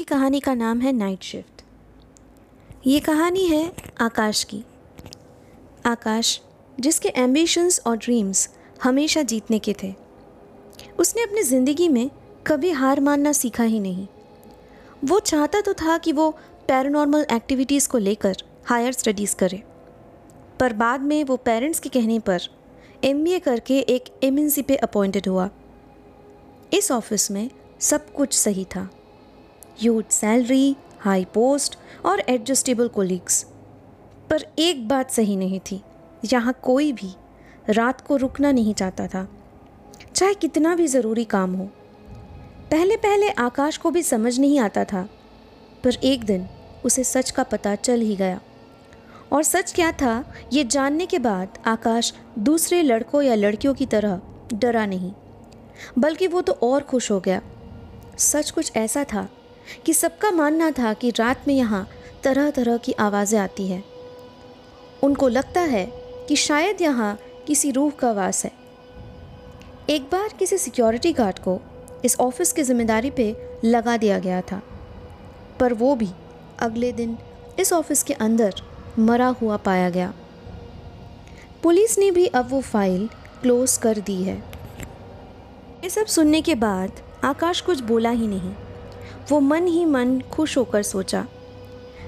की कहानी का नाम है नाइट शिफ्ट। ये कहानी है आकाश की। आकाश, जिसके एम्बिशंस और ड्रीम्स हमेशा जीतने के थे। उसने अपनी ज़िंदगी में कभी हार मानना सीखा ही नहीं। वो चाहता तो था कि वो पैरानॉर्मल एक्टिविटीज़ को लेकर हायर स्टडीज़ करे। पर बाद में वो पेरेंट्स के कहने पर एमबीए करके एक एमएनसी पे अपॉइंटेड हुआ। इस ऑफ़िस में सब कुछ सही था। ह्यूज सैलरी, हाई पोस्ट और एडजस्टेबल कोलीग्स। पर एक बात सही नहीं थी, यहाँ कोई भी रात को रुकना नहीं चाहता था, चाहे कितना भी ज़रूरी काम हो। पहले पहले आकाश को भी समझ नहीं आता था, पर एक दिन उसे सच का पता चल ही गया। और सच क्या था, ये जानने के बाद आकाश दूसरे लड़कों या लड़कियों की तरह डरा नहीं, बल्कि वो तो और खुश हो गया। सच कुछ ऐसा था कि सबका मानना था कि रात में यहाँ तरह तरह की आवाज़ें आती हैं। उनको लगता है कि शायद यहाँ किसी रूह का वास है। एक बार किसी सिक्योरिटी गार्ड को इस ऑफ़िस की ज़िम्मेदारी पे लगा दिया गया था, पर वो भी अगले दिन इस ऑफ़िस के अंदर मरा हुआ पाया गया। पुलिस ने भी अब वो फ़ाइल क्लोज कर दी है। ये सब सुनने के बाद आकाश कुछ बोला ही नहीं। वो मन ही मन खुश होकर सोचा,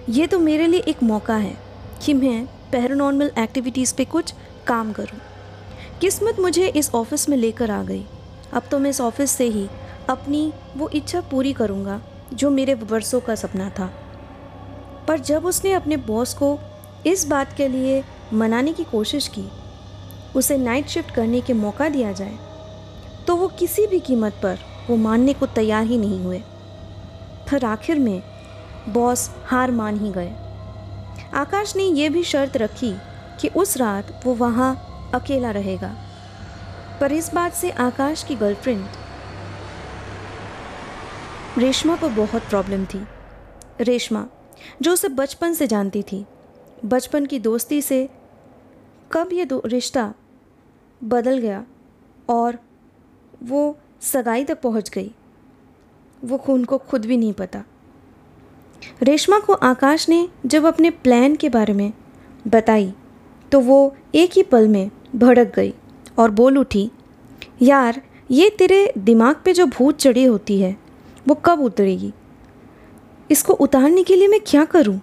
ये तो मेरे लिए एक मौका है कि मैं पैरानॉर्मल एक्टिविटीज़ पे कुछ काम करूँ। किस्मत मुझे इस ऑफ़िस में लेकर आ गई। अब तो मैं इस ऑफ़िस से ही अपनी वो इच्छा पूरी करूँगा जो मेरे वर्षों का सपना था। पर जब उसने अपने बॉस को इस बात के लिए मनाने की कोशिश की, उसे नाइट शिफ्ट करने के मौका दिया जाए तो वो किसी भी कीमत पर वो मानने को तैयार ही नहीं हुए। फिर आखिर में बॉस हार मान ही गए। आकाश ने यह भी शर्त रखी कि उस रात वो वहाँ अकेला रहेगा। पर इस बात से आकाश की गर्लफ्रेंड रेशमा को बहुत प्रॉब्लम थी। रेशमा, जो उसे बचपन से जानती थी, बचपन की दोस्ती से कब ये रिश्ता बदल गया और वो सगाई तक पहुँच गई। वो खून को खुद भी नहीं पता। रेशमा को आकाश ने जब अपने प्लान के बारे में बताई तो वो एक ही पल में भड़क गई और बोल उठी, यार, ये तेरे दिमाग पे जो भूत चढ़ी होती है, वो कब उतरेगी? इसको उतारने के लिए मैं क्या करूँ?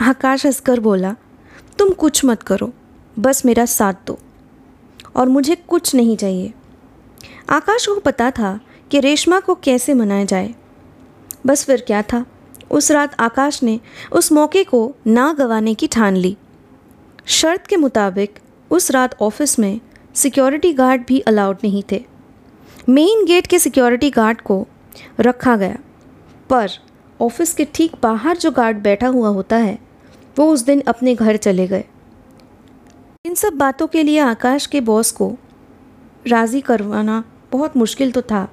आकाश हंसकर बोला, तुम कुछ मत करो, बस मेरा साथ दो और मुझे कुछ नहीं चाहिए। आकाश को पता था कि रेशमा को कैसे मनाया जाए। बस फिर क्या था? उस रात आकाश ने उस मौके को ना गंवाने की ठान ली। शर्त के मुताबिक उस रात ऑफ़िस में सिक्योरिटी गार्ड भी अलाउड नहीं थे। मेन गेट के सिक्योरिटी गार्ड को रखा गया। पर ऑफ़िस के ठीक बाहर जो गार्ड बैठा हुआ होता है, वो उस दिन अपने घर चले गए। इन सब बातों के लिए आकाश के बॉस को राज़ी करवाना बहुत मुश्किल तो था।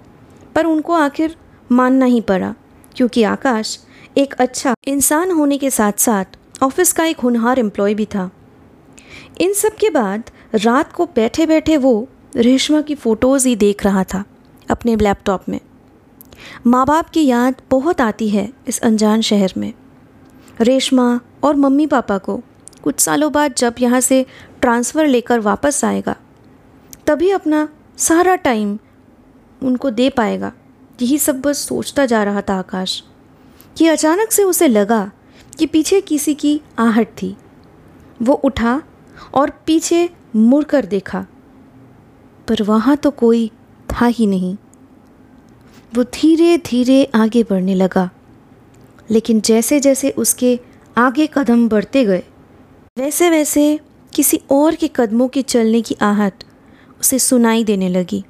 पर उनको आखिर मानना ही पड़ा, क्योंकि आकाश एक अच्छा इंसान होने के साथ साथ ऑफ़िस का एक होनहार एम्प्लॉय भी था। इन सब के बाद रात को बैठे बैठे वो रेशमा की फ़ोटोज़ ही देख रहा था अपने लैपटॉप में। माँ बाप की याद बहुत आती है इस अनजान शहर में। रेशमा और मम्मी पापा को कुछ सालों बाद जब यहाँ से ट्रांसफ़र लेकर वापस आएगा, तभी अपना सारा टाइम उनको दे पाएगा। यही सब बस सोचता जा रहा था आकाश। कि अचानक से उसे लगा कि पीछे किसी की आहट थी। वो उठा और पीछे मुड़कर देखा। पर वहाँ तो कोई था ही नहीं। वो धीरे धीरे आगे बढ़ने लगा। लेकिन जैसे जैसे उसके आगे कदम बढ़ते गए वैसे वैसे किसी और के कदमों के चलने की आहट उसे सुनाई देने लगी।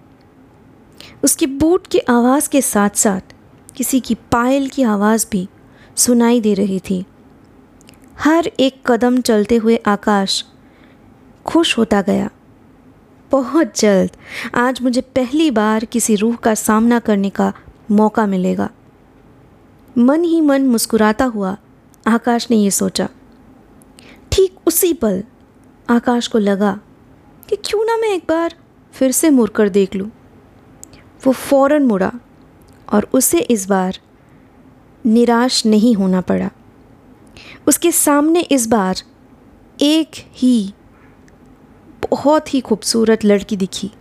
उसकी बूट की आवाज़ के साथ साथ किसी की पायल की आवाज़ भी सुनाई दे रही थी। हर एक कदम चलते हुए आकाश खुश होता गया। बहुत जल्द आज मुझे पहली बार किसी रूह का सामना करने का मौका मिलेगा। मन ही मन मुस्कुराता हुआ आकाश ने ये सोचा। ठीक उसी पल आकाश को लगा कि क्यों ना मैं एक बार फिर से मुड़कर देख लूँ। वो फ़ौर मुड़ा और उसे इस बार निराश नहीं होना पड़ा। उसके सामने इस बार एक ही, बहुत ही खूबसूरत लड़की दिखी।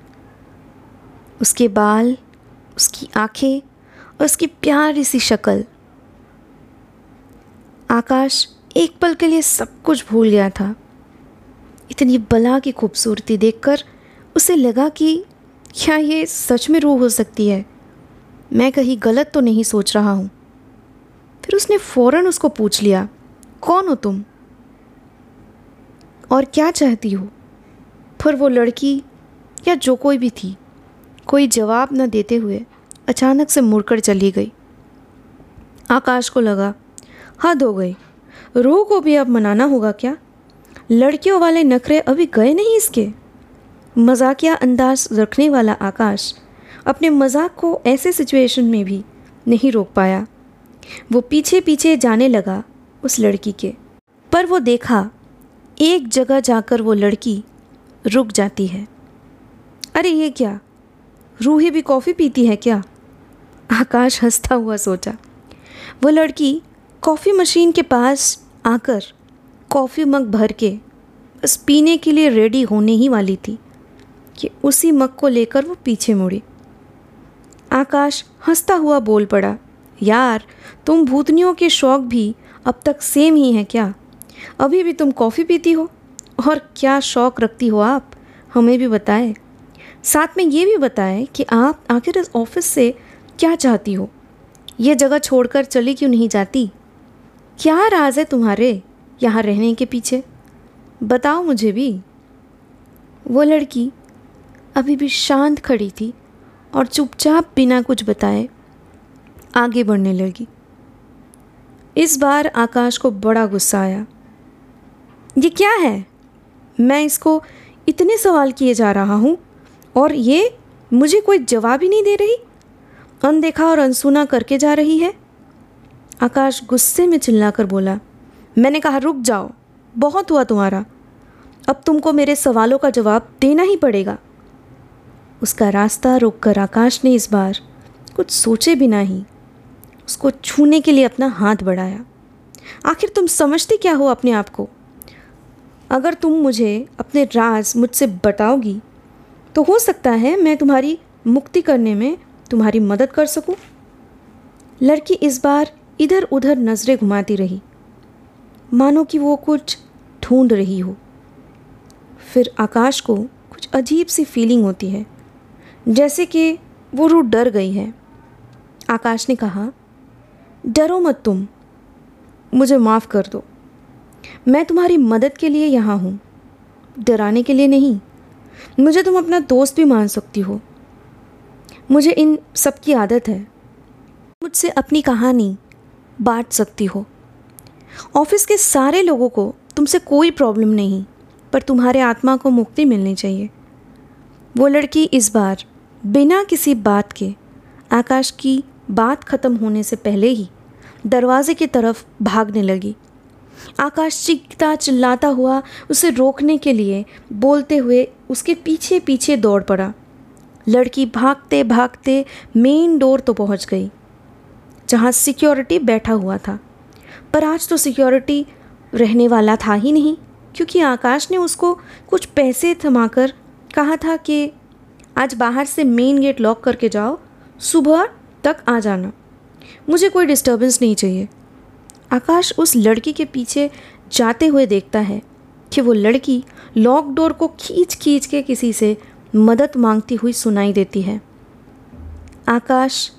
उसके बाल, उसकी आँखें और उसकी प्यारी सी शक्ल। आकाश एक पल के लिए सब कुछ भूल गया था। इतनी बला की खूबसूरती देखकर उसे लगा कि क्या ये सच में रूह हो सकती है? मैं कहीं गलत तो नहीं सोच रहा हूँ। फिर उसने फ़ौरन उसको पूछ लिया, कौन हो तुम? और क्या चाहती हो? फिर वो लड़की या जो कोई भी थी, कोई जवाब न देते हुए अचानक से मुड़कर चली गई। आकाश को लगा, हद हो गई। रूह को भी अब मनाना होगा क्या? लड़कियों वाले नखरे अभी गए नहीं इसके? मजाकिया अंदाज रखने वाला आकाश अपने मज़ाक को ऐसे सिचुएशन में भी नहीं रोक पाया। वो पीछे पीछे जाने लगा उस लड़की के। पर वो देखा, एक जगह जाकर वो लड़की रुक जाती है। अरे, ये क्या? रूही भी कॉफ़ी पीती है क्या? आकाश हंसता हुआ सोचा। वो लड़की कॉफ़ी मशीन के पास आकर कॉफ़ी मग भर के बस पीने के लिए रेडी होने ही वाली थी। कि उसी मग को लेकर वो पीछे मुड़ी। आकाश हंसता हुआ बोल पड़ा, यार, तुम भूतनियों के शौक भी अब तक सेम ही हैं क्या? अभी भी तुम कॉफ़ी पीती हो? और क्या शौक़ रखती हो आप? हमें भी बताएँ। साथ में ये भी बताएँ कि आप आखिर इस ऑफ़िस से क्या चाहती हो? ये जगह छोड़कर चली क्यों नहीं जाती? क्या राज है तुम्हारे यहाँ रहने के पीछे? बताओ मुझे भी। वो लड़की अभी भी शांत खड़ी थी और चुपचाप बिना कुछ बताए आगे बढ़ने लगी। इस बार आकाश को बड़ा गुस्सा आया। ये क्या है? मैं इसको इतने सवाल किए जा रहा हूँ और ये मुझे कोई जवाब ही नहीं दे रही? अनदेखा और अनसुना करके जा रही है? आकाश गुस्से में चिल्लाकर बोला, मैंने कहा, रुक जाओ, बहुत हुआ तुम्हारा। अब तुमको मेरे सवालों का जवाब देना ही पड़ेगा। उसका रास्ता रोक कर आकाश ने इस बार कुछ सोचे बिना ही। उसको छूने के लिए अपना हाथ बढ़ाया। आखिर तुम समझते क्या हो अपने आप को? अगर तुम मुझे अपने राज मुझसे बताओगी तो हो सकता है मैं तुम्हारी मुक्ति करने में तुम्हारी मदद कर सकूँ। लड़की इस बार इधर उधर नज़रें घुमाती रही। मानो कि वो कुछ ढूंढ रही हो। फिर आकाश को कुछ अजीब सी फीलिंग होती है। जैसे कि वो रूह डर गई है। आकाश ने कहा, डरो मत तुम। मुझे माफ़ कर दो। मैं तुम्हारी मदद के लिए यहाँ हूँ। डराने के लिए नहीं। मुझे तुम अपना दोस्त भी मान सकती हो। मुझे इन सब की आदत है। मुझसे अपनी कहानी बांट सकती हो। ऑफ़िस के सारे लोगों को तुमसे कोई प्रॉब्लम नहीं, पर तुम्हारे आत्मा को मुक्ति मिलनी चाहिए। वो लड़की इस बार बिना किसी बात के आकाश की बात ख़त्म होने से पहले ही दरवाजे की तरफ़ भागने लगी। आकाश चीखता चिल्लाता हुआ उसे रोकने के लिए बोलते हुए उसके पीछे पीछे दौड़ पड़ा। लड़की भागते भागते मेन डोर तो पहुँच गई, जहाँ सिक्योरिटी बैठा हुआ था। पर आज तो सिक्योरिटी रहने वाला था ही नहीं, क्योंकि आकाश ने उसको कुछ पैसे थमाकर कहा था कि आज बाहर से मेन गेट लॉक करके जाओ। सुबह तक आ जाना। मुझे कोई डिस्टर्बेंस नहीं चाहिए। आकाश उस लड़की के पीछे जाते हुए देखता है कि वो लड़की लॉक डोर को खींच खींच के किसी से मदद मांगती हुई सुनाई देती है। आकाश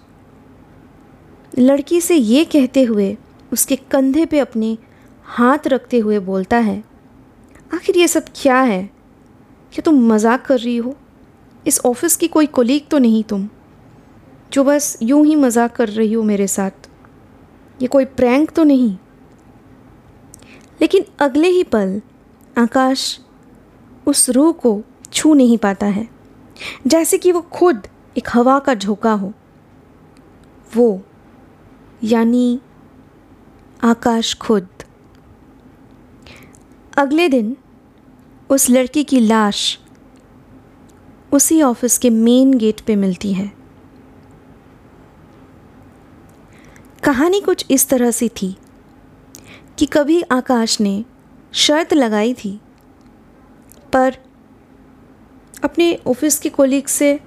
लड़की से ये कहते हुए उसके कंधे पे अपने हाथ रखते हुए बोलता है, आखिर ये सब क्या है? क्या तुम मज़ाक कर रही हो? इस ऑफ़िस की कोई कोलीग तो नहीं तुम, जो बस यूँ ही मज़ाक कर रही हो मेरे साथ। ये कोई प्रैंक तो नहीं। लेकिन अगले ही पल आकाश उस रूह को छू नहीं पाता है, जैसे कि वो खुद एक हवा का झोंका हो। वो, यानी आकाश खुद। अगले दिन उस लड़की की लाश उसी ऑफ़िस के मेन गेट पे मिलती है। कहानी कुछ इस तरह से थी कि कभी आकाश ने शर्त लगाई थी, पर अपने ऑफ़िस के कोलीग से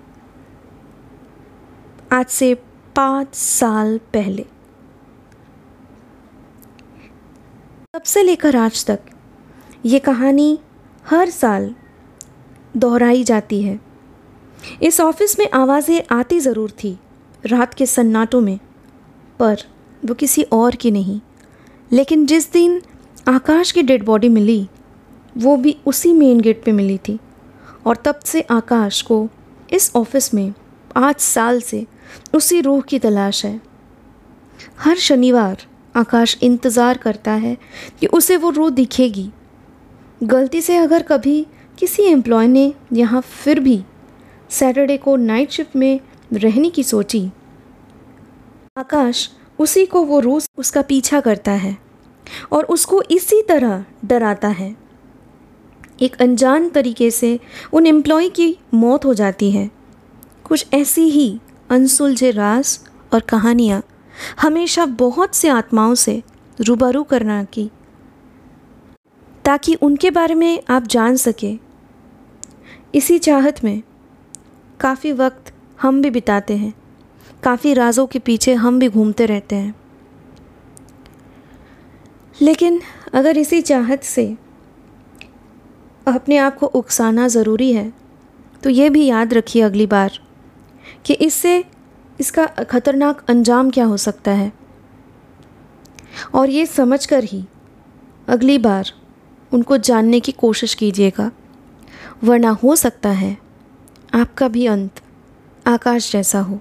आज से पाँच साल पहले। तब से लेकर आज तक ये कहानी हर साल दोहराई जाती है। इस ऑफ़िस में आवाज़ें आती ज़रूर थी, रात के सन्नाटों में, पर वो किसी और की नहीं। लेकिन जिस दिन आकाश की डेड बॉडी मिली, वो भी उसी मेन गेट पे मिली थी, और तब से आकाश को इस ऑफ़िस में पाँच साल से उसी रूह की तलाश है। हर शनिवार आकाश इंतज़ार करता है कि उसे वो रूह दिखेगी। गलती से अगर कभी किसी एम्प्लॉय ने यहाँ फिर भी सैटरडे को नाइट शिफ्ट में रहने की सोची। आकाश उसी को वो रोज़ उसका पीछा करता है और उसको इसी तरह डराता है। एक अनजान तरीके से उन एम्प्लॉय की मौत हो जाती है। कुछ ऐसी ही अनसुलझे राज और कहानियाँ हमेशा बहुत से आत्माओं से रूबरू करना की। ताकि उनके बारे में आप जान सके। इसी चाहत में काफ़ी वक्त हम भी बिताते हैं। काफ़ी राज़ों के पीछे हम भी घूमते रहते हैं। लेकिन अगर इसी चाहत से अपने आप को उकसाना ज़रूरी है तो ये भी याद रखिए अगली बार कि इससे इसका ख़तरनाक अंजाम क्या हो सकता है। और ये समझ कर ही अगली बार उनको जानने की कोशिश कीजिएगा, वरना हो सकता है आपका भी अंत आकाश जैसा हो।